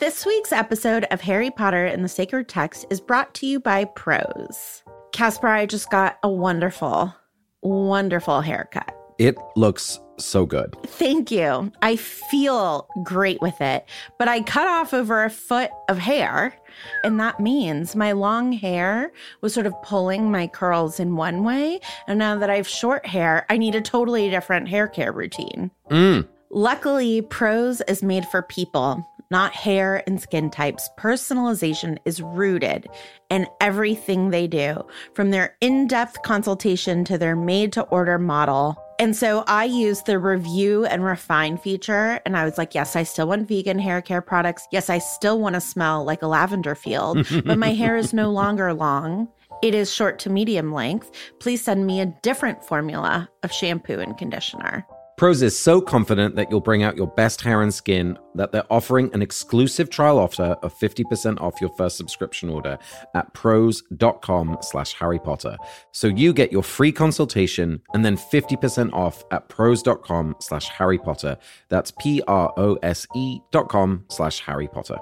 This week's episode of Harry Potter and the Sacred Text is brought to you by Prose. Casper, I just got a wonderful, wonderful haircut. It looks so good. Thank you. I feel great with it, but I cut off over a foot of hair. And that means my long hair was sort of pulling my curls in one way. And now that I have short hair, I need a totally different hair care routine. Mm. Luckily, Prose is made for people not hair and skin types. Personalization is rooted in everything they do, from their in depth consultation to their made to order model. And so I used the review and refine feature, and I was like, yes, I still want vegan hair care products. Yes, I still want to smell like a lavender field, but my hair is no longer long. It is short to medium length. Please send me a different formula of shampoo and conditioner. Prose is so confident that you'll bring out your best hair and skin that they're offering an exclusive trial offer of 50% off your first subscription order at prose.com slash Harry Potter. So you get your free consultation and then 50% off at prose.com slash Harry Potter. That's P-R-O-S-E dot com slash Harry Potter.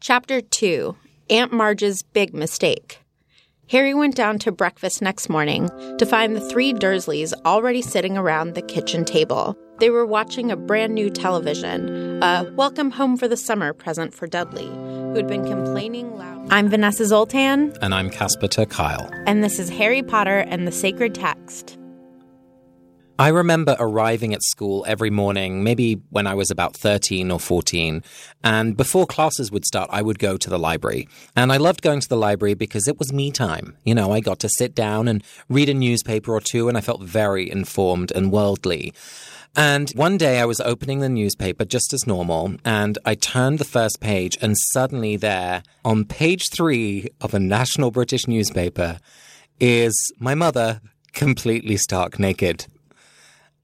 Chapter 2 Aunt Marge's Big Mistake. Harry went down to breakfast next morning to find the three Dursleys already sitting around the kitchen table. They were watching a brand new television, a welcome home for the summer present for Dudley, who had been complaining loud. I'm Vanessa Zoltan. And I'm Casper ter Kuile. And this is Harry Potter and the Sacred Text. I remember arriving at school every morning, maybe when I was about 13 or 14. And before classes would start, I would go to the library. And I loved going to the library because it was me time. You know, I got to sit down and read a newspaper or two, and I felt very informed and worldly. And one day I was opening the newspaper just as normal, and I turned the first page, and suddenly there, on page three of a national British newspaper, is my mother completely stark naked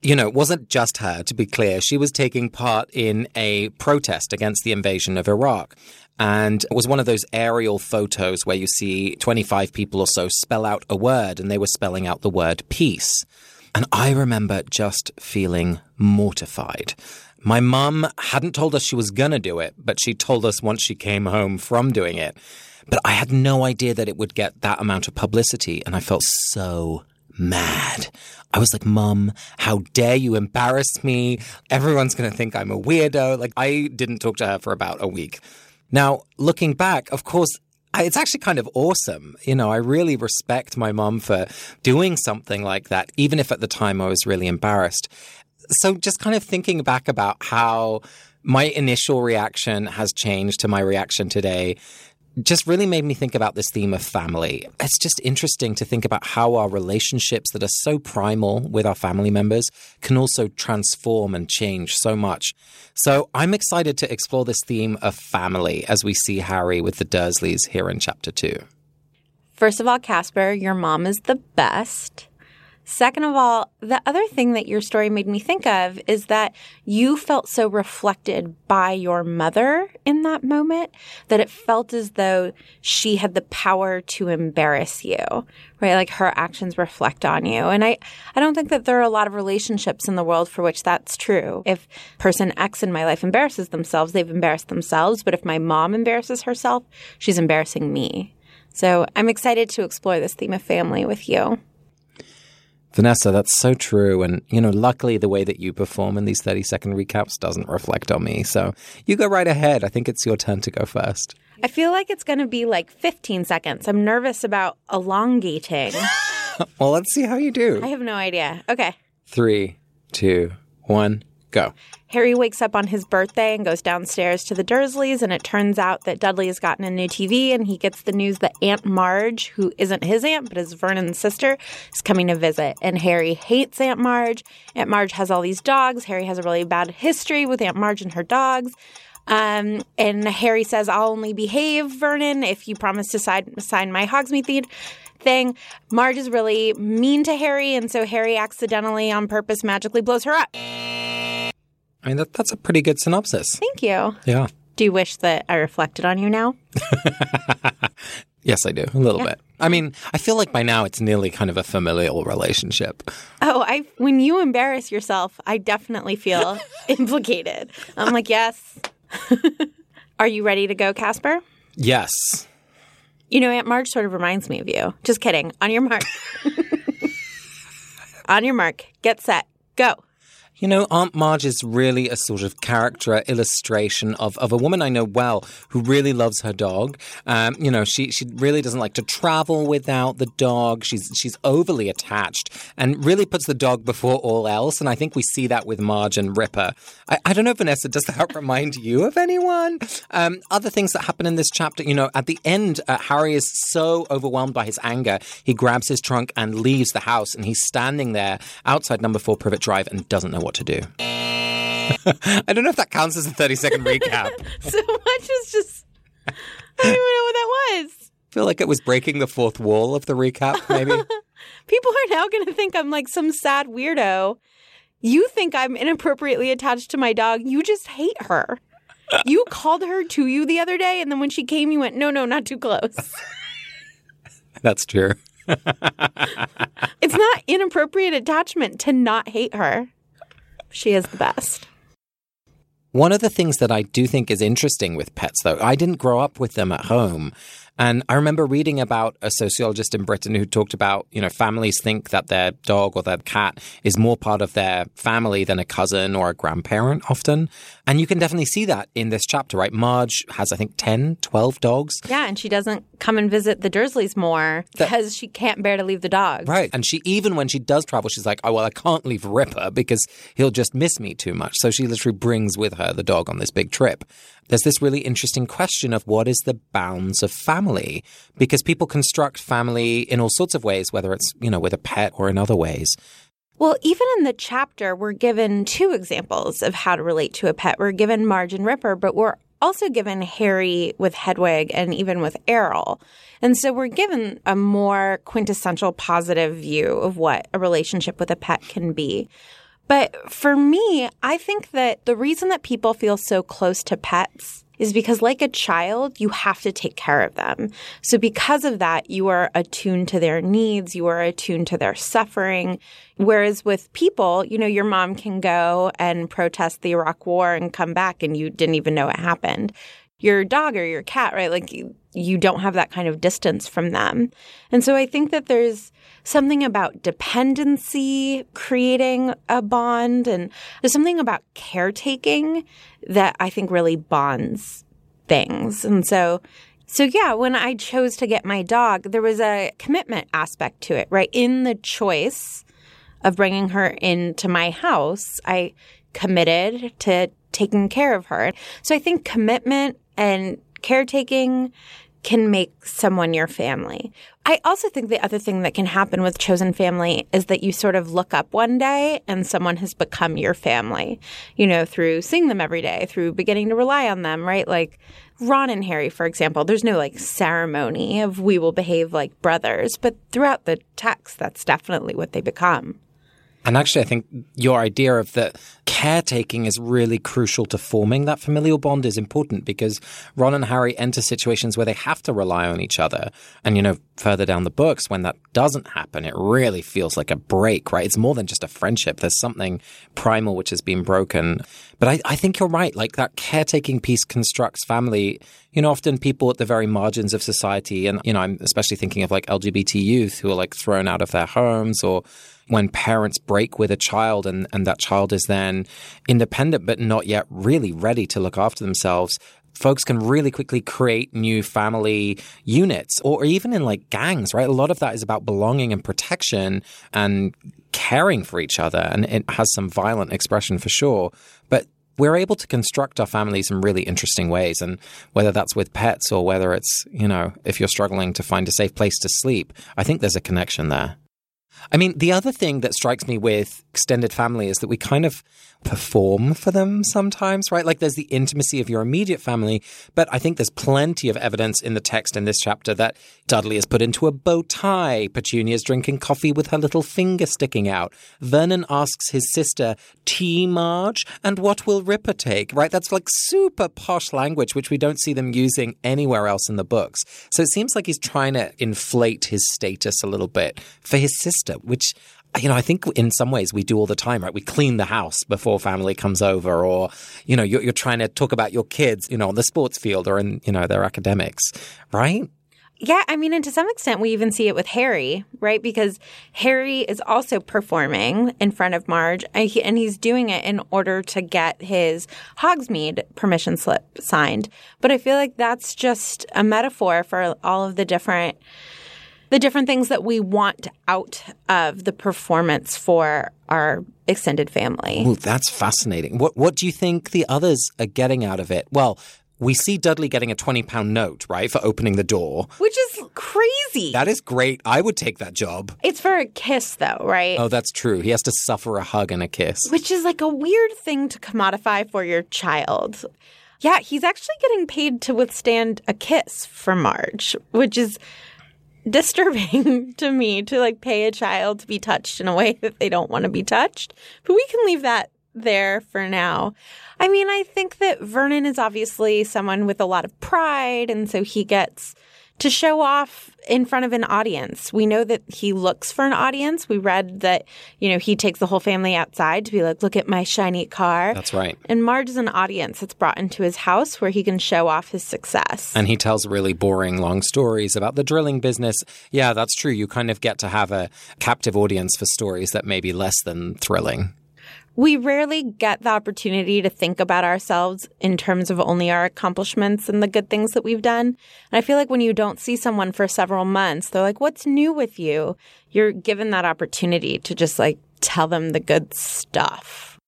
you know, it wasn't just her, to be clear. She was taking part in a protest against the invasion of Iraq. And it was one of those aerial photos where you see 25 people or so spell out a word, and they were spelling out the word peace. And I remember just feeling mortified. My mum hadn't told us she was going to do it, but she told us once she came home from doing it. But I had no idea that it would get that amount of publicity, and I felt so mad. I was like, Mum, how dare you embarrass me? Everyone's going to think I'm a weirdo. Like, I didn't talk to her for about a week. Now, looking back, of course, it's actually kind of awesome. You know, I really respect my mom for doing something like that, even if at the time I was really embarrassed. So, just kind of thinking back about how my initial reaction has changed to my reaction today just really made me think about this theme of family. It's just interesting to think about how our relationships that are so primal with our family members can also transform and change so much. So I'm excited to explore this theme of family as we see Harry with the Dursleys here in chapter two. First of all, Casper, your mom is the best. Second of all, the other thing that your story made me think of is that you felt so reflected by your mother in that moment that it felt as though she had the power to embarrass you, right? Like her actions reflect on you. And I, I don't think that there are a lot of relationships in the world for which that's true. If person X in my life embarrasses themselves, they've embarrassed themselves. But if my mom embarrasses herself, she's embarrassing me. So I'm excited to explore this theme of family with you. Vanessa, that's so true. And, you know, luckily the way that you perform in these 30 second recaps doesn't reflect on me. So you go right ahead. I think it's your turn to go first. I feel like it's going to be like 15 seconds. I'm nervous about elongating. well, let's see how you do. I have no idea. Okay. Three, two, one, go. Harry wakes up on his birthday and goes downstairs to the Dursleys, and it turns out that Dudley has gotten a new TV, and he gets the news that Aunt Marge, who isn't his aunt but is Vernon's sister, is coming to visit. And Harry hates Aunt Marge. Aunt Marge has all these dogs. Harry has a really bad history with Aunt Marge and her dogs. Um, and Harry says, I'll only behave, Vernon, if you promise to sign, sign my Hogsmeade thing. Marge is really mean to Harry, and so Harry accidentally, on purpose, magically blows her up. I mean, that, that's a pretty good synopsis. Thank you. Yeah. Do you wish that I reflected on you now? yes, I do. A little yeah. bit. I mean, I feel like by now it's nearly kind of a familial relationship. Oh, I when you embarrass yourself, I definitely feel implicated. I'm like, yes. Are you ready to go, Casper? Yes. You know, Aunt Marge sort of reminds me of you. Just kidding. On your mark. On your mark. Get set. Go. You know, Aunt Marge is really a sort of character illustration of, of a woman I know well who really loves her dog. Um, you know, she, she really doesn't like to travel without the dog. She's, she's overly attached and really puts the dog before all else. And I think we see that with Marge and Ripper. I, I don't know, Vanessa, does that remind you of anyone? Um, other things that happen in this chapter, you know, at the end, uh, Harry is so overwhelmed by his anger, he grabs his trunk and leaves the house. And he's standing there outside number four Privet Drive and doesn't know what what to do. I don't know if that counts as a 30 second recap. so much is just. I don't even know what that was. I feel like it was breaking the fourth wall of the recap, maybe. People are now going to think I'm like some sad weirdo. You think I'm inappropriately attached to my dog. You just hate her. You called her to you the other day, and then when she came, you went, no, no, not too close. That's true. it's not inappropriate attachment to not hate her. She is the best. One of the things that I do think is interesting with pets, though, I didn't grow up with them at home. And I remember reading about a sociologist in Britain who talked about, you know, families think that their dog or their cat is more part of their family than a cousin or a grandparent often. And you can definitely see that in this chapter, right? Marge has, I think, 10, 12 dogs. Yeah, and she doesn't come and visit the Dursleys more because she can't bear to leave the dogs. Right. And she, even when she does travel, she's like, oh, well, I can't leave Ripper because he'll just miss me too much. So she literally brings with her the dog on this big trip there's this really interesting question of what is the bounds of family because people construct family in all sorts of ways whether it's you know with a pet or in other ways well, even in the chapter, we're given two examples of how to relate to a pet. We're given Marge and Ripper, but we're also given Harry with Hedwig and even with Errol. And so we're given a more quintessential positive view of what a relationship with a pet can be. But for me, I think that the reason that people feel so close to pets is because, like a child, you have to take care of them. So, because of that, you are attuned to their needs, you are attuned to their suffering. Whereas with people, you know, your mom can go and protest the Iraq war and come back and you didn't even know it happened. Your dog or your cat, right? Like, you don't have that kind of distance from them. And so I think that there's something about dependency creating a bond and there's something about caretaking that I think really bonds things. And so so yeah, when I chose to get my dog, there was a commitment aspect to it, right? In the choice of bringing her into my house, I committed to taking care of her. So I think commitment and caretaking can make someone your family. I also think the other thing that can happen with chosen family is that you sort of look up one day and someone has become your family, you know, through seeing them every day, through beginning to rely on them, right? Like Ron and Harry, for example, there's no like ceremony of we will behave like brothers, but throughout the text, that's definitely what they become. And actually, I think your idea of the caretaking is really crucial to forming that familial bond is important because Ron and Harry enter situations where they have to rely on each other. And, you know, further down the books, when that doesn't happen, it really feels like a break, right? It's more than just a friendship. There's something primal which has been broken. But I, I think you're right. Like that caretaking piece constructs family. You know, often people at the very margins of society, and, you know, I'm especially thinking of like LGBT youth who are like thrown out of their homes or when parents break with a child and, and that child is then independent but not yet really ready to look after themselves, folks can really quickly create new family units or even in like gangs, right? A lot of that is about belonging and protection and caring for each other. And it has some violent expression for sure. But we're able to construct our families in really interesting ways. And whether that's with pets or whether it's, you know, if you're struggling to find a safe place to sleep, I think there's a connection there. I mean, the other thing that strikes me with extended family is that we kind of perform for them sometimes, right? Like there's the intimacy of your immediate family, but I think there's plenty of evidence in the text in this chapter that Dudley is put into a bow tie. Petunia's drinking coffee with her little finger sticking out. Vernon asks his sister, Tea, Marge? And what will Ripper take? Right? That's like super posh language, which we don't see them using anywhere else in the books. So it seems like he's trying to inflate his status a little bit for his sister, which you know, I think in some ways we do all the time, right? We clean the house before family comes over, or, you know, you're, you're trying to talk about your kids, you know, on the sports field or in, you know, their academics, right? Yeah, I mean, and to some extent, we even see it with Harry, right? Because Harry is also performing in front of Marge, and, he, and he's doing it in order to get his Hogsmeade permission slip signed. But I feel like that's just a metaphor for all of the different the different things that we want out of the performance for our extended family. Ooh, that's fascinating. What what do you think the others are getting out of it? Well, we see Dudley getting a 20 pound note, right, for opening the door. Which is crazy. That is great. I would take that job. It's for a kiss, though, right? Oh, that's true. He has to suffer a hug and a kiss. Which is like a weird thing to commodify for your child. Yeah, he's actually getting paid to withstand a kiss from Marge, which is disturbing to me to like pay a child to be touched in a way that they don't want to be touched. But we can leave that there for now. I mean, I think that Vernon is obviously someone with a lot of pride, and so he gets to show off in front of an audience. We know that he looks for an audience. We read that, you know, he takes the whole family outside to be like, look at my shiny car. That's right. And Marge is an audience that's brought into his house where he can show off his success. And he tells really boring, long stories about the drilling business. Yeah, that's true. You kind of get to have a captive audience for stories that may be less than thrilling we rarely get the opportunity to think about ourselves in terms of only our accomplishments and the good things that we've done. And I feel like when you don't see someone for several months, they're like, what's new with you? You're given that opportunity to just like tell them the good stuff.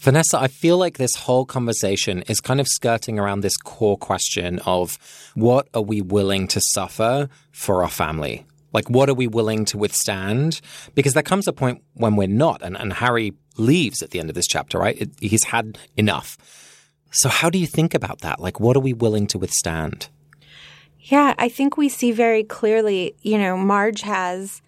Vanessa, I feel like this whole conversation is kind of skirting around this core question of what are we willing to suffer for our family? Like, what are we willing to withstand? Because there comes a point when we're not. And, and Harry leaves at the end of this chapter, right? It, he's had enough. So, how do you think about that? Like, what are we willing to withstand? Yeah, I think we see very clearly, you know, Marge has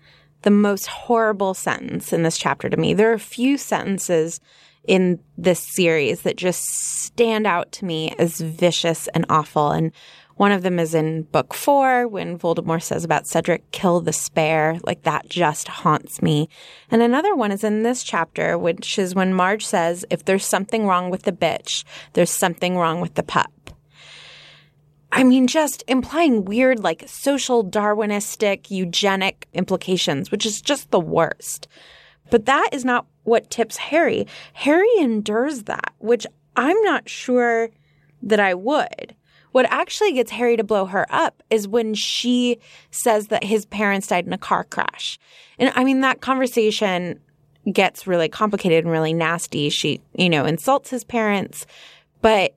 the most horrible sentence in this chapter to me. There are a few sentences in this series that just stand out to me as vicious and awful. And one of them is in book four when Voldemort says about Cedric, kill the spare. Like that just haunts me. And another one is in this chapter, which is when Marge says, if there's something wrong with the bitch, there's something wrong with the pup. I mean, just implying weird, like social Darwinistic, eugenic implications, which is just the worst. But that is not what tips Harry. Harry endures that, which I'm not sure that I would. What actually gets Harry to blow her up is when she says that his parents died in a car crash. And I mean, that conversation gets really complicated and really nasty. She, you know, insults his parents, but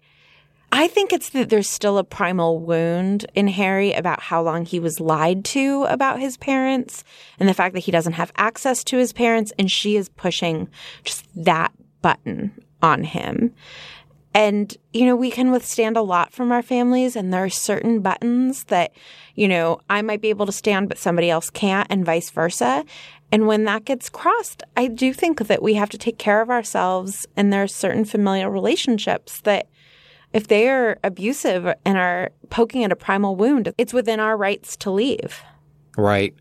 I think it's that there's still a primal wound in Harry about how long he was lied to about his parents and the fact that he doesn't have access to his parents. And she is pushing just that button on him. And, you know, we can withstand a lot from our families, and there are certain buttons that, you know, I might be able to stand, but somebody else can't, and vice versa. And when that gets crossed, I do think that we have to take care of ourselves, and there are certain familial relationships that if they are abusive and are poking at a primal wound, it's within our rights to leave. Right.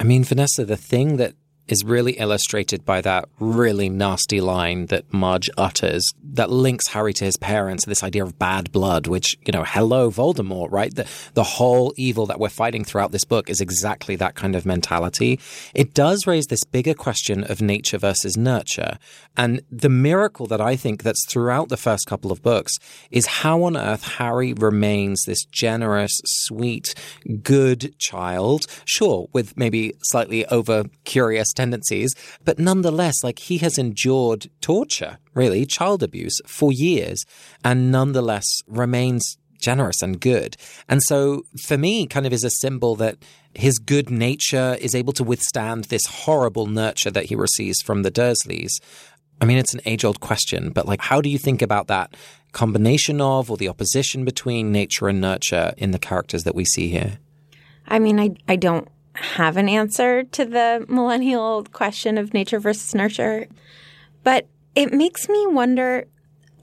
I mean, Vanessa, the thing that is really illustrated by that really nasty line that Marge utters that links Harry to his parents, this idea of bad blood, which, you know, hello, Voldemort, right? The, the whole evil that we're fighting throughout this book is exactly that kind of mentality. It does raise this bigger question of nature versus nurture. And the miracle that I think that's throughout the first couple of books is how on earth Harry remains this generous, sweet, good child. Sure, with maybe slightly over curious tendencies, but nonetheless, like he has endured torture, really, child abuse for years, and nonetheless remains generous and good. And so for me, kind of is a symbol that his good nature is able to withstand this horrible nurture that he receives from the Dursleys. I mean, it's an age old question, but like, how do you think about that combination of or the opposition between nature and nurture in the characters that we see here? I mean, I, I don't have an answer to the millennial question of nature versus nurture, but it makes me wonder.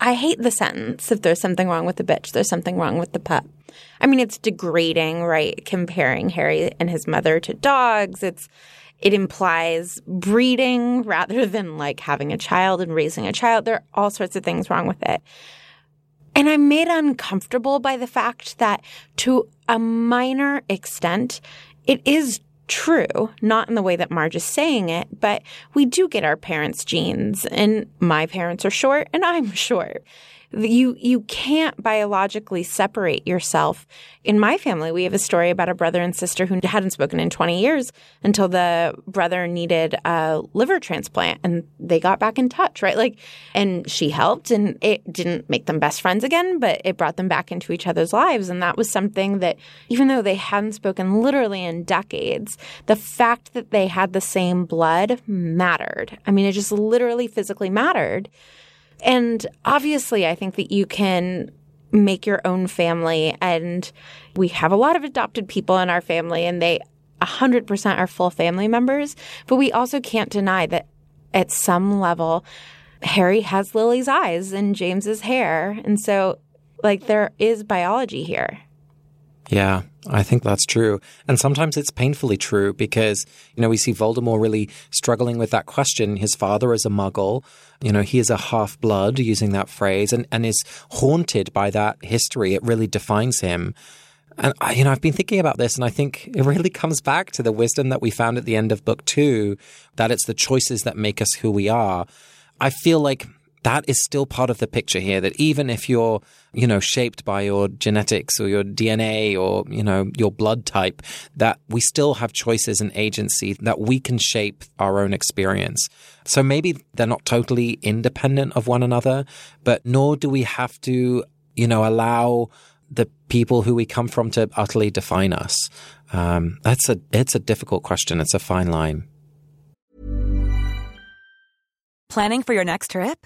I hate the sentence if there's something wrong with the bitch, there's something wrong with the pup. I mean, it's degrading, right? Comparing Harry and his mother to dogs. It's it implies breeding rather than like having a child and raising a child. There are all sorts of things wrong with it. And I'm made uncomfortable by the fact that to a minor extent, it is true, not in the way that Marge is saying it, but we do get our parents' genes, and my parents are short and I'm short you you can't biologically separate yourself. In my family, we have a story about a brother and sister who hadn't spoken in 20 years until the brother needed a liver transplant and they got back in touch, right? Like and she helped and it didn't make them best friends again, but it brought them back into each other's lives and that was something that even though they hadn't spoken literally in decades, the fact that they had the same blood mattered. I mean, it just literally physically mattered. And obviously, I think that you can make your own family. And we have a lot of adopted people in our family, and they 100% are full family members. But we also can't deny that at some level, Harry has Lily's eyes and James's hair. And so, like, there is biology here. Yeah, I think that's true. And sometimes it's painfully true because, you know, we see Voldemort really struggling with that question. His father is a muggle. You know, he is a half blood, using that phrase, and, and is haunted by that history. It really defines him. And, I, you know, I've been thinking about this, and I think it really comes back to the wisdom that we found at the end of book two that it's the choices that make us who we are. I feel like that is still part of the picture here that even if you're, you know, shaped by your genetics or your DNA or, you know, your blood type, that we still have choices and agency that we can shape our own experience. So maybe they're not totally independent of one another, but nor do we have to, you know, allow the people who we come from to utterly define us. Um, that's a, it's a difficult question. It's a fine line. Planning for your next trip?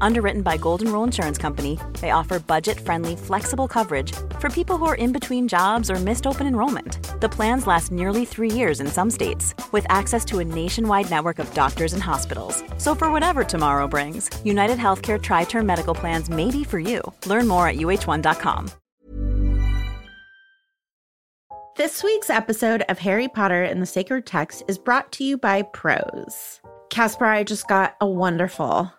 Underwritten by Golden Rule Insurance Company, they offer budget-friendly, flexible coverage for people who are in between jobs or missed open enrollment. The plans last nearly three years in some states, with access to a nationwide network of doctors and hospitals. So for whatever tomorrow brings, United Healthcare Tri-Term Medical Plans may be for you. Learn more at uh1.com. This week's episode of Harry Potter and the Sacred Text is brought to you by Prose. Casper, I just got a wonderful,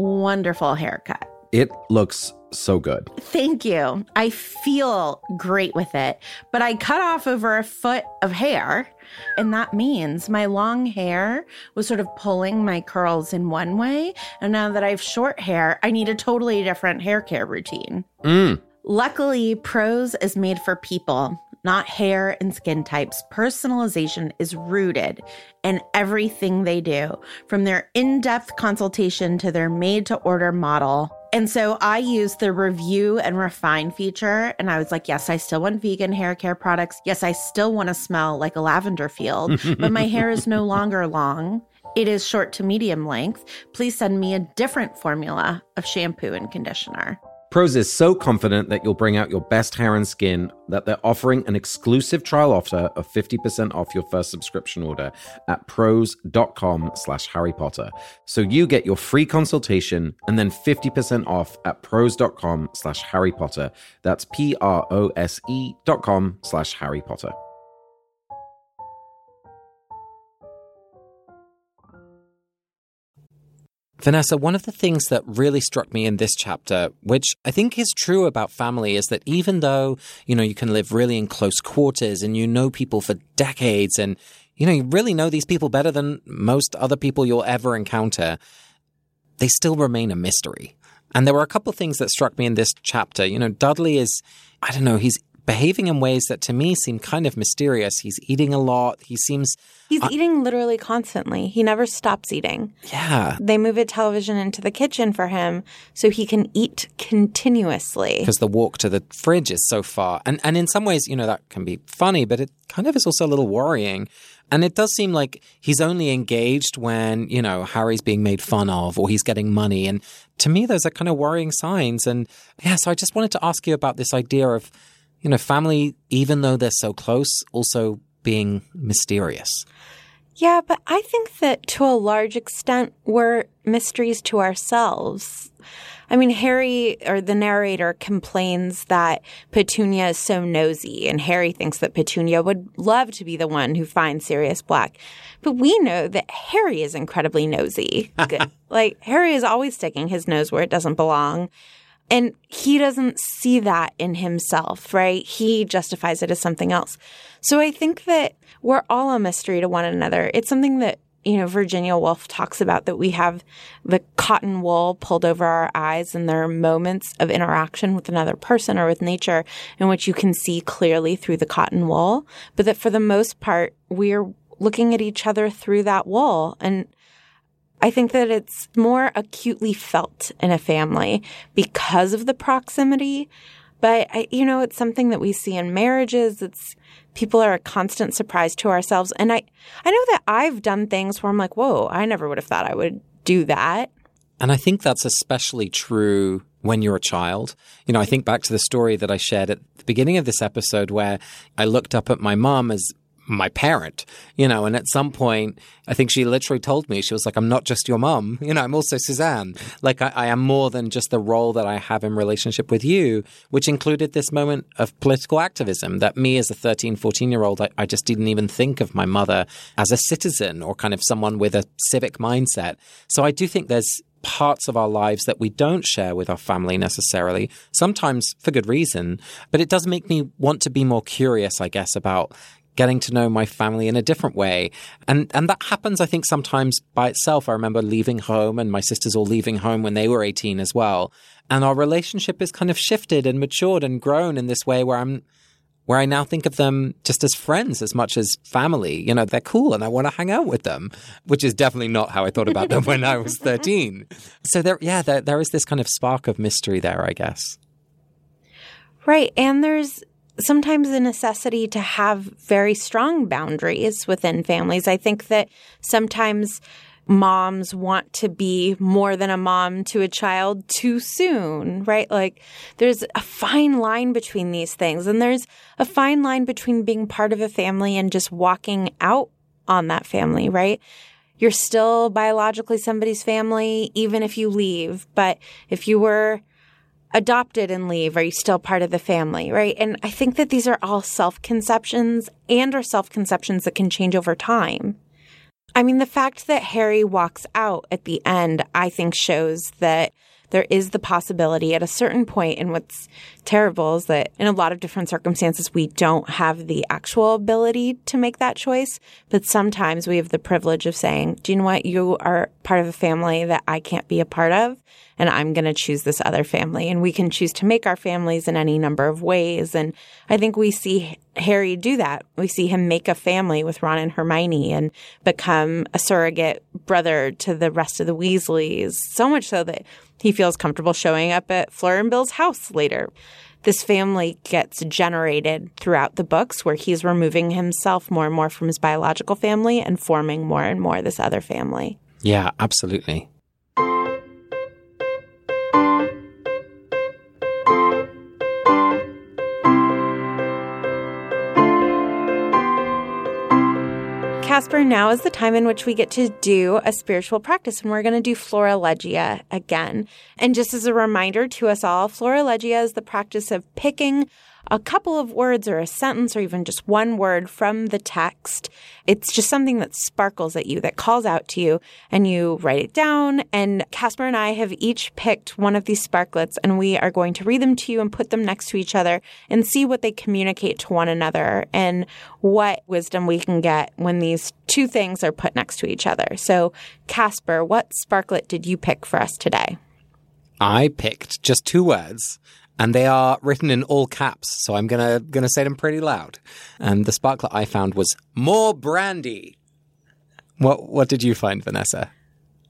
wonderful haircut. It looks so good. Thank you. I feel great with it, but I cut off over a foot of hair. And that means my long hair was sort of pulling my curls in one way. And now that I have short hair, I need a totally different hair care routine. Mm. Luckily, Prose is made for people, not hair and skin types. Personalization is rooted in everything they do, from their in depth consultation to their made to order model. And so I used the review and refine feature, and I was like, yes, I still want vegan hair care products. Yes, I still want to smell like a lavender field, but my hair is no longer long. It is short to medium length. Please send me a different formula of shampoo and conditioner. Prose is so confident that you'll bring out your best hair and skin that they're offering an exclusive trial offer of 50% off your first subscription order at prose.com slash Harry Potter. So you get your free consultation and then 50% off at prose.com slash Harry Potter. That's P-R-O-S-E dot com slash Harry Potter. Vanessa, one of the things that really struck me in this chapter, which I think is true about family, is that even though, you know, you can live really in close quarters and you know people for decades and, you know, you really know these people better than most other people you'll ever encounter, they still remain a mystery. And there were a couple of things that struck me in this chapter. You know, Dudley is, I don't know, he's behaving in ways that to me seem kind of mysterious. He's eating a lot. He seems. He's uh, eating literally constantly. He never stops eating. Yeah. They move a television into the kitchen for him so he can eat continuously. Because the walk to the fridge is so far. And, and in some ways, you know, that can be funny, but it kind of is also a little worrying. And it does seem like he's only engaged when, you know, Harry's being made fun of or he's getting money. And to me, those are kind of worrying signs. And yeah, so I just wanted to ask you about this idea of you know, family, even though they're so close, also being mysterious. Yeah, but I think that to a large extent, we're mysteries to ourselves. I mean, Harry or the narrator complains that Petunia is so nosy, and Harry thinks that Petunia would love to be the one who finds Sirius Black. But we know that Harry is incredibly nosy. like, Harry is always sticking his nose where it doesn't belong. And he doesn't see that in himself, right? He justifies it as something else. So I think that we're all a mystery to one another. It's something that, you know, Virginia Woolf talks about that we have the cotton wool pulled over our eyes and there are moments of interaction with another person or with nature in which you can see clearly through the cotton wool. But that for the most part, we're looking at each other through that wool. And I think that it's more acutely felt in a family because of the proximity. But I, you know, it's something that we see in marriages. It's people are a constant surprise to ourselves. And I, I know that I've done things where I'm like, whoa, I never would have thought I would do that. And I think that's especially true when you're a child. You know, I think back to the story that I shared at the beginning of this episode where I looked up at my mom as my parent, you know, and at some point, I think she literally told me, she was like, I'm not just your mom, you know, I'm also Suzanne. Like, I, I, am more than just the role that I have in relationship with you, which included this moment of political activism that me as a 13, 14 year old, I, I just didn't even think of my mother as a citizen or kind of someone with a civic mindset. So I do think there's parts of our lives that we don't share with our family necessarily, sometimes for good reason. But it does make me want to be more curious, I guess, about getting to know my family in a different way. And and that happens I think sometimes by itself. I remember leaving home and my sisters all leaving home when they were 18 as well. And our relationship is kind of shifted and matured and grown in this way where I'm where I now think of them just as friends as much as family. You know, they're cool and I want to hang out with them, which is definitely not how I thought about them when I was 13. So there, yeah, there, there is this kind of spark of mystery there, I guess. Right. And there's sometimes a necessity to have very strong boundaries within families. I think that sometimes moms want to be more than a mom to a child too soon, right? Like there's a fine line between these things. And there's a fine line between being part of a family and just walking out on that family, right? You're still biologically somebody's family, even if you leave. But if you were adopted and leave? Are you still part of the family? Right. And I think that these are all self conceptions and are self conceptions that can change over time. I mean, the fact that Harry walks out at the end, I think shows that there is the possibility at a certain point. And what's terrible is that in a lot of different circumstances, we don't have the actual ability to make that choice. But sometimes we have the privilege of saying, do you know what? You are part of a family that I can't be a part of. And I'm going to choose this other family. And we can choose to make our families in any number of ways. And I think we see Harry do that. We see him make a family with Ron and Hermione and become a surrogate brother to the rest of the Weasleys. So much so that he feels comfortable showing up at Fleur and Bill's house later. This family gets generated throughout the books where he's removing himself more and more from his biological family and forming more and more this other family. Yeah, absolutely. Casper, now is the time in which we get to do a spiritual practice, and we're going to do Florilegia again. And just as a reminder to us all, Florilegia is the practice of picking a couple of words or a sentence or even just one word from the text. It's just something that sparkles at you, that calls out to you, and you write it down. And Casper and I have each picked one of these sparklets, and we are going to read them to you and put them next to each other and see what they communicate to one another and what wisdom we can get when these two things are put next to each other. So, Casper, what sparklet did you pick for us today? I picked just two words and they are written in all caps, so I'm gonna gonna say them pretty loud. And the sparklet I found was more brandy. What what did you find, Vanessa?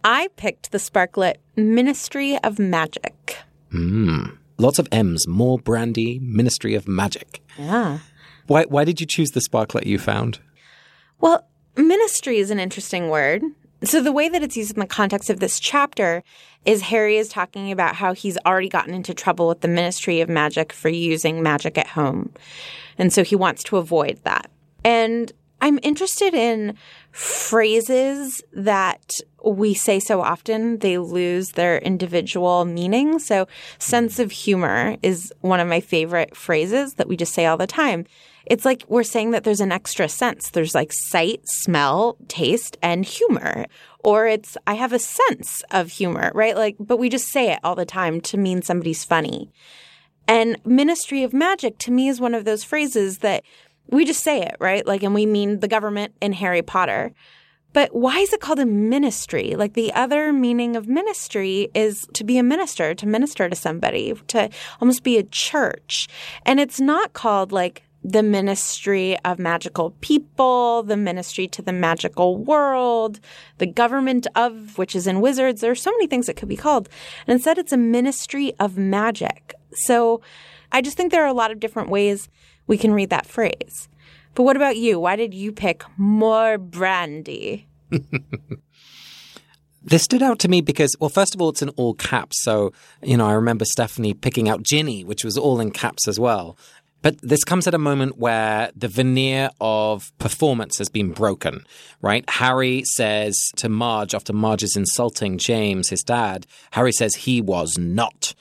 I picked the sparklet Ministry of Magic. Hmm. Lots of M's. More brandy. Ministry of Magic. Yeah. Why why did you choose the sparklet you found? Well, ministry is an interesting word. So the way that it's used in the context of this chapter is Harry is talking about how he's already gotten into trouble with the Ministry of Magic for using magic at home. And so he wants to avoid that. And I'm interested in phrases that we say so often, they lose their individual meaning. So, sense of humor is one of my favorite phrases that we just say all the time. It's like we're saying that there's an extra sense. There's like sight, smell, taste, and humor. Or it's, I have a sense of humor, right? Like, but we just say it all the time to mean somebody's funny. And Ministry of Magic to me is one of those phrases that we just say it, right? Like, and we mean the government in Harry Potter. But why is it called a ministry? Like the other meaning of ministry is to be a minister, to minister to somebody, to almost be a church. And it's not called like the ministry of magical people, the ministry to the magical world, the government of, which is in wizards. There are so many things it could be called. And instead, it's a ministry of magic. So I just think there are a lot of different ways we can read that phrase. But what about you? Why did you pick more brandy? This stood out to me because, well, first of all, it's in all caps. So, you know, I remember Stephanie picking out Ginny, which was all in caps as well. But this comes at a moment where the veneer of performance has been broken, right? Harry says to Marge, after Marge is insulting James, his dad, Harry says he was not.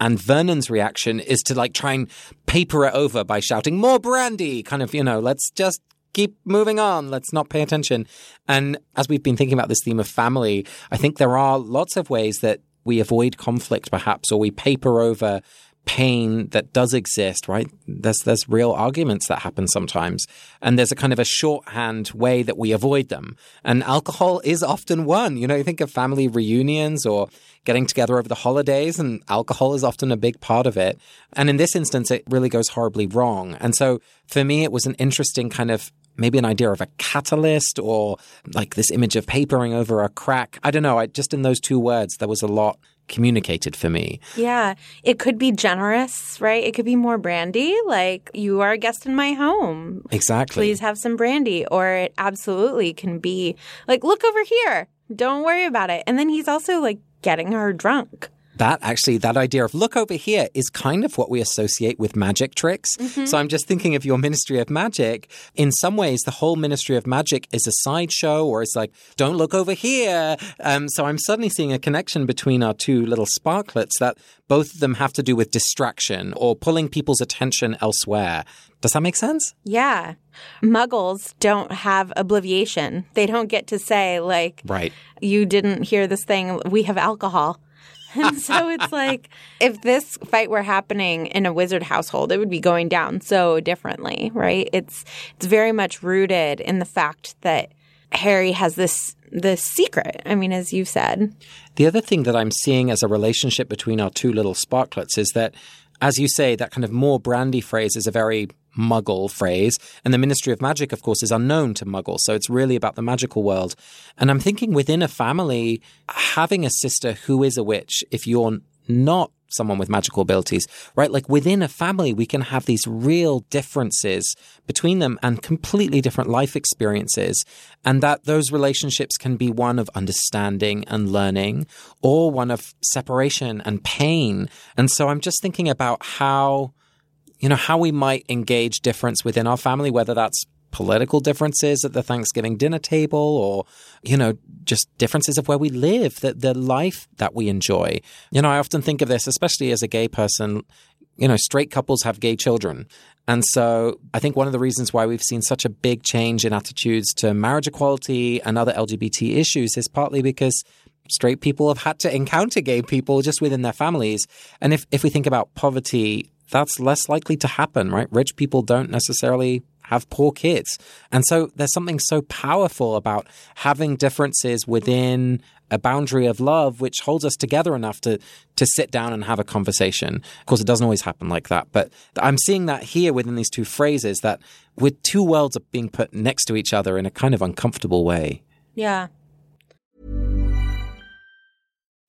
And Vernon's reaction is to like try and paper it over by shouting, more brandy, kind of, you know, let's just keep moving on. Let's not pay attention. And as we've been thinking about this theme of family, I think there are lots of ways that we avoid conflict, perhaps, or we paper over pain that does exist, right? There's there's real arguments that happen sometimes, and there's a kind of a shorthand way that we avoid them. And alcohol is often one. You know, you think of family reunions or getting together over the holidays, and alcohol is often a big part of it. And in this instance, it really goes horribly wrong. And so for me, it was an interesting kind of maybe an idea of a catalyst or like this image of papering over a crack. I don't know. I just in those two words, there was a lot communicated for me. Yeah. It could be generous, right? It could be more brandy, like you are a guest in my home. Exactly. Please have some brandy. Or it absolutely can be like, look over here. Don't worry about it. And then he's also like getting her drunk. That actually, that idea of look over here is kind of what we associate with magic tricks. Mm-hmm. So I'm just thinking of your Ministry of Magic. In some ways, the whole Ministry of Magic is a sideshow or it's like, don't look over here. Um, so I'm suddenly seeing a connection between our two little sparklets that both of them have to do with distraction or pulling people's attention elsewhere. Does that make sense? Yeah. Muggles don't have obliviation. They don't get to say, like, right. you didn't hear this thing. We have alcohol. And so it's like if this fight were happening in a wizard household, it would be going down so differently, right? It's it's very much rooted in the fact that Harry has this this secret. I mean, as you said. The other thing that I'm seeing as a relationship between our two little sparklets is that as you say, that kind of more brandy phrase is a very muggle phrase. And the Ministry of Magic, of course, is unknown to muggles. So it's really about the magical world. And I'm thinking within a family, having a sister who is a witch, if you're not someone with magical abilities, right? Like within a family, we can have these real differences between them and completely different life experiences. And that those relationships can be one of understanding and learning or one of separation and pain. And so I'm just thinking about how you know, how we might engage difference within our family, whether that's political differences at the Thanksgiving dinner table or, you know, just differences of where we live, the, the life that we enjoy. You know, I often think of this, especially as a gay person, you know, straight couples have gay children. And so I think one of the reasons why we've seen such a big change in attitudes to marriage equality and other LGBT issues is partly because straight people have had to encounter gay people just within their families. And if, if we think about poverty that's less likely to happen, right? Rich people don't necessarily have poor kids. And so there's something so powerful about having differences within a boundary of love which holds us together enough to to sit down and have a conversation. Of course it doesn't always happen like that, but I'm seeing that here within these two phrases that with two worlds are being put next to each other in a kind of uncomfortable way. Yeah.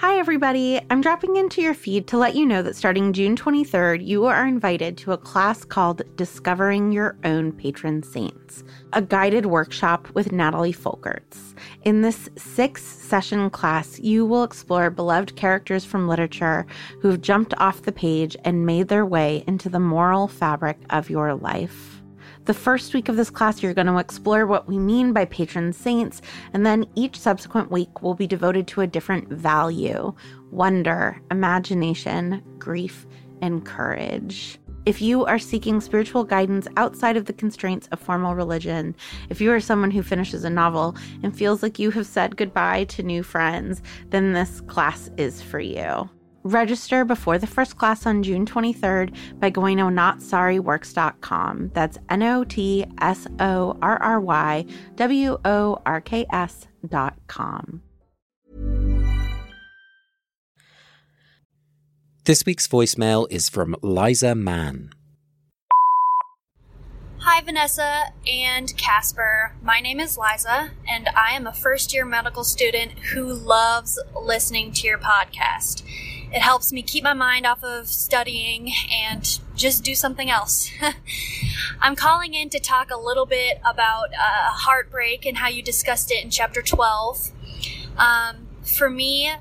Hi, everybody. I'm dropping into your feed to let you know that starting June 23rd, you are invited to a class called Discovering Your Own Patron Saints, a guided workshop with Natalie Folkerts. In this six session class, you will explore beloved characters from literature who've jumped off the page and made their way into the moral fabric of your life. The first week of this class, you're going to explore what we mean by patron saints, and then each subsequent week will be devoted to a different value wonder, imagination, grief, and courage. If you are seeking spiritual guidance outside of the constraints of formal religion, if you are someone who finishes a novel and feels like you have said goodbye to new friends, then this class is for you. Register before the first class on June 23rd by going to notsorryworks.com. That's N O T S O R R Y W O R K S.com. This week's voicemail is from Liza Mann. Hi, Vanessa and Casper. My name is Liza, and I am a first year medical student who loves listening to your podcast. It helps me keep my mind off of studying and just do something else. I'm calling in to talk a little bit about uh, heartbreak and how you discussed it in chapter 12. Um, for me,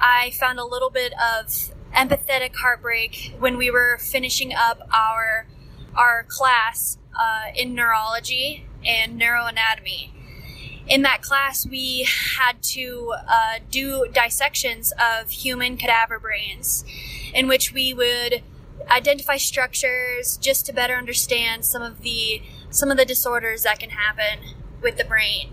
I found a little bit of empathetic heartbreak when we were finishing up our our class uh, in neurology and neuroanatomy. In that class, we had to uh, do dissections of human cadaver brains, in which we would identify structures just to better understand some of the some of the disorders that can happen with the brain.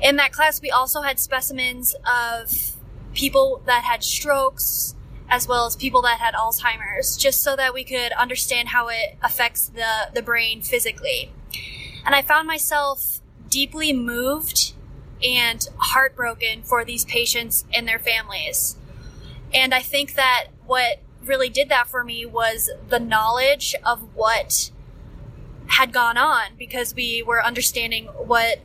In that class, we also had specimens of people that had strokes, as well as people that had Alzheimer's, just so that we could understand how it affects the, the brain physically. And I found myself deeply moved and heartbroken for these patients and their families. And I think that what really did that for me was the knowledge of what had gone on because we were understanding what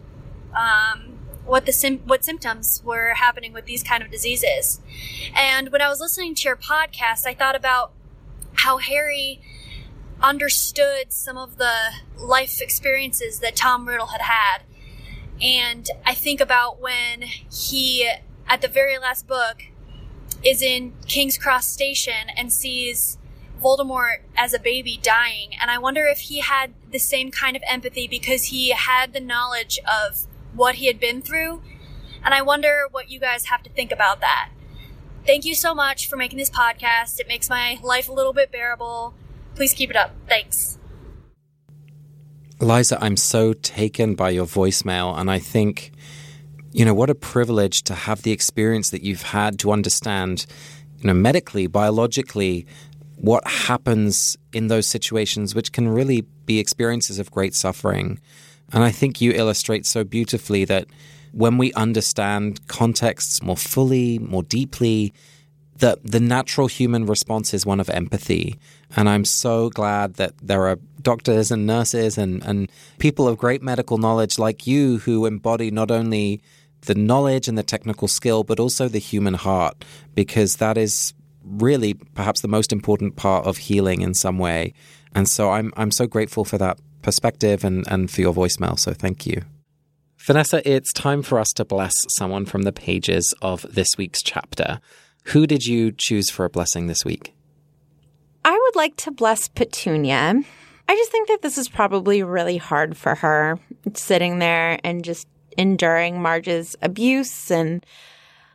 um, what the sim- what symptoms were happening with these kind of diseases. And when I was listening to your podcast, I thought about how Harry understood some of the life experiences that Tom Riddle had had. And I think about when he, at the very last book, is in King's Cross Station and sees Voldemort as a baby dying. And I wonder if he had the same kind of empathy because he had the knowledge of what he had been through. And I wonder what you guys have to think about that. Thank you so much for making this podcast. It makes my life a little bit bearable. Please keep it up. Thanks. Liza, I'm so taken by your voicemail, and I think, you know, what a privilege to have the experience that you've had to understand, you know, medically, biologically, what happens in those situations, which can really be experiences of great suffering. And I think you illustrate so beautifully that when we understand contexts more fully, more deeply, that the natural human response is one of empathy. And I'm so glad that there are doctors and nurses and, and people of great medical knowledge like you who embody not only the knowledge and the technical skill, but also the human heart, because that is really perhaps the most important part of healing in some way. And so I'm I'm so grateful for that perspective and, and for your voicemail. So thank you. Vanessa, it's time for us to bless someone from the pages of this week's chapter. Who did you choose for a blessing this week? I would like to bless Petunia. I just think that this is probably really hard for her, sitting there and just enduring Marge's abuse and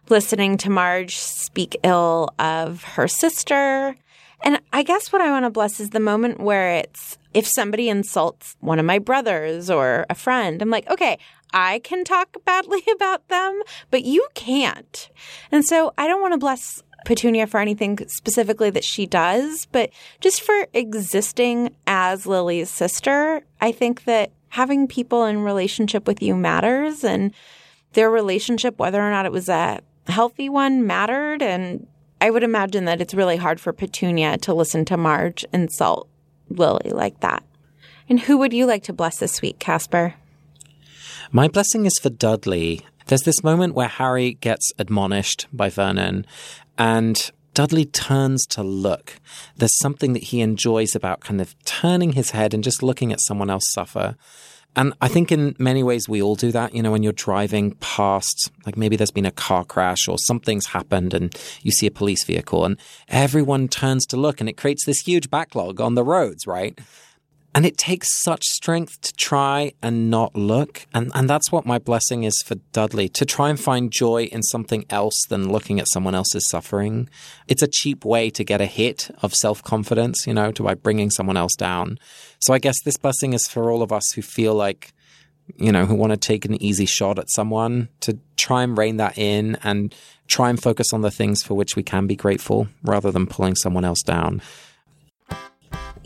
listening to Marge speak ill of her sister. And I guess what I want to bless is the moment where it's if somebody insults one of my brothers or a friend, I'm like, okay, I can talk badly about them, but you can't. And so I don't want to bless Petunia for anything specifically that she does, but just for existing as Lily's sister, I think that having people in relationship with you matters and their relationship, whether or not it was a healthy one, mattered. And I would imagine that it's really hard for Petunia to listen to Marge insult Lily like that. And who would you like to bless this week, Casper? My blessing is for Dudley. There's this moment where Harry gets admonished by Vernon, and Dudley turns to look. There's something that he enjoys about kind of turning his head and just looking at someone else suffer. And I think in many ways we all do that. You know, when you're driving past, like maybe there's been a car crash or something's happened and you see a police vehicle and everyone turns to look and it creates this huge backlog on the roads, right? And it takes such strength to try and not look. And, and that's what my blessing is for Dudley to try and find joy in something else than looking at someone else's suffering. It's a cheap way to get a hit of self confidence, you know, to by bringing someone else down. So I guess this blessing is for all of us who feel like, you know, who want to take an easy shot at someone to try and rein that in and try and focus on the things for which we can be grateful rather than pulling someone else down.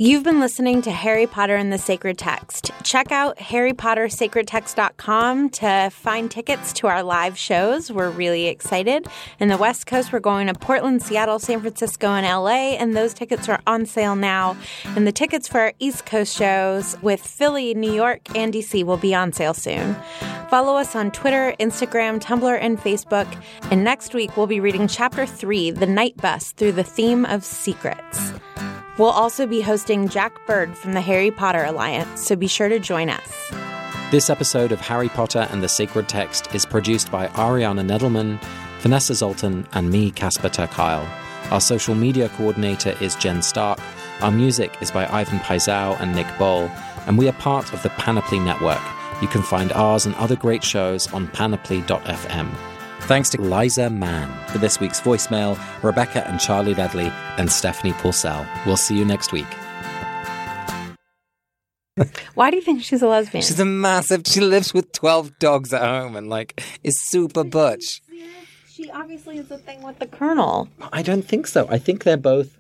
You've been listening to Harry Potter and the Sacred Text. Check out harrypottersacredtext.com to find tickets to our live shows. We're really excited. In the West Coast, we're going to Portland, Seattle, San Francisco, and LA, and those tickets are on sale now. And the tickets for our East Coast shows with Philly, New York, and DC will be on sale soon. Follow us on Twitter, Instagram, Tumblr, and Facebook. And next week, we'll be reading Chapter 3, The Night Bus, through the theme of secrets. We'll also be hosting Jack Bird from the Harry Potter Alliance, so be sure to join us. This episode of Harry Potter and the Sacred Text is produced by Ariana Nedelman, Vanessa Zoltan, and me, Casper ter. Our social media coordinator is Jen Stark. Our music is by Ivan Paisau and Nick Boll, and we are part of the Panoply Network, You can find ours and other great shows on panoply.fm. Thanks to Liza Mann for this week's voicemail, Rebecca and Charlie Ledley, and Stephanie Purcell. We'll see you next week. Why do you think she's a lesbian? She's a massive. She lives with twelve dogs at home and like is super butch. She obviously is a thing with the colonel. I don't think so. I think they're both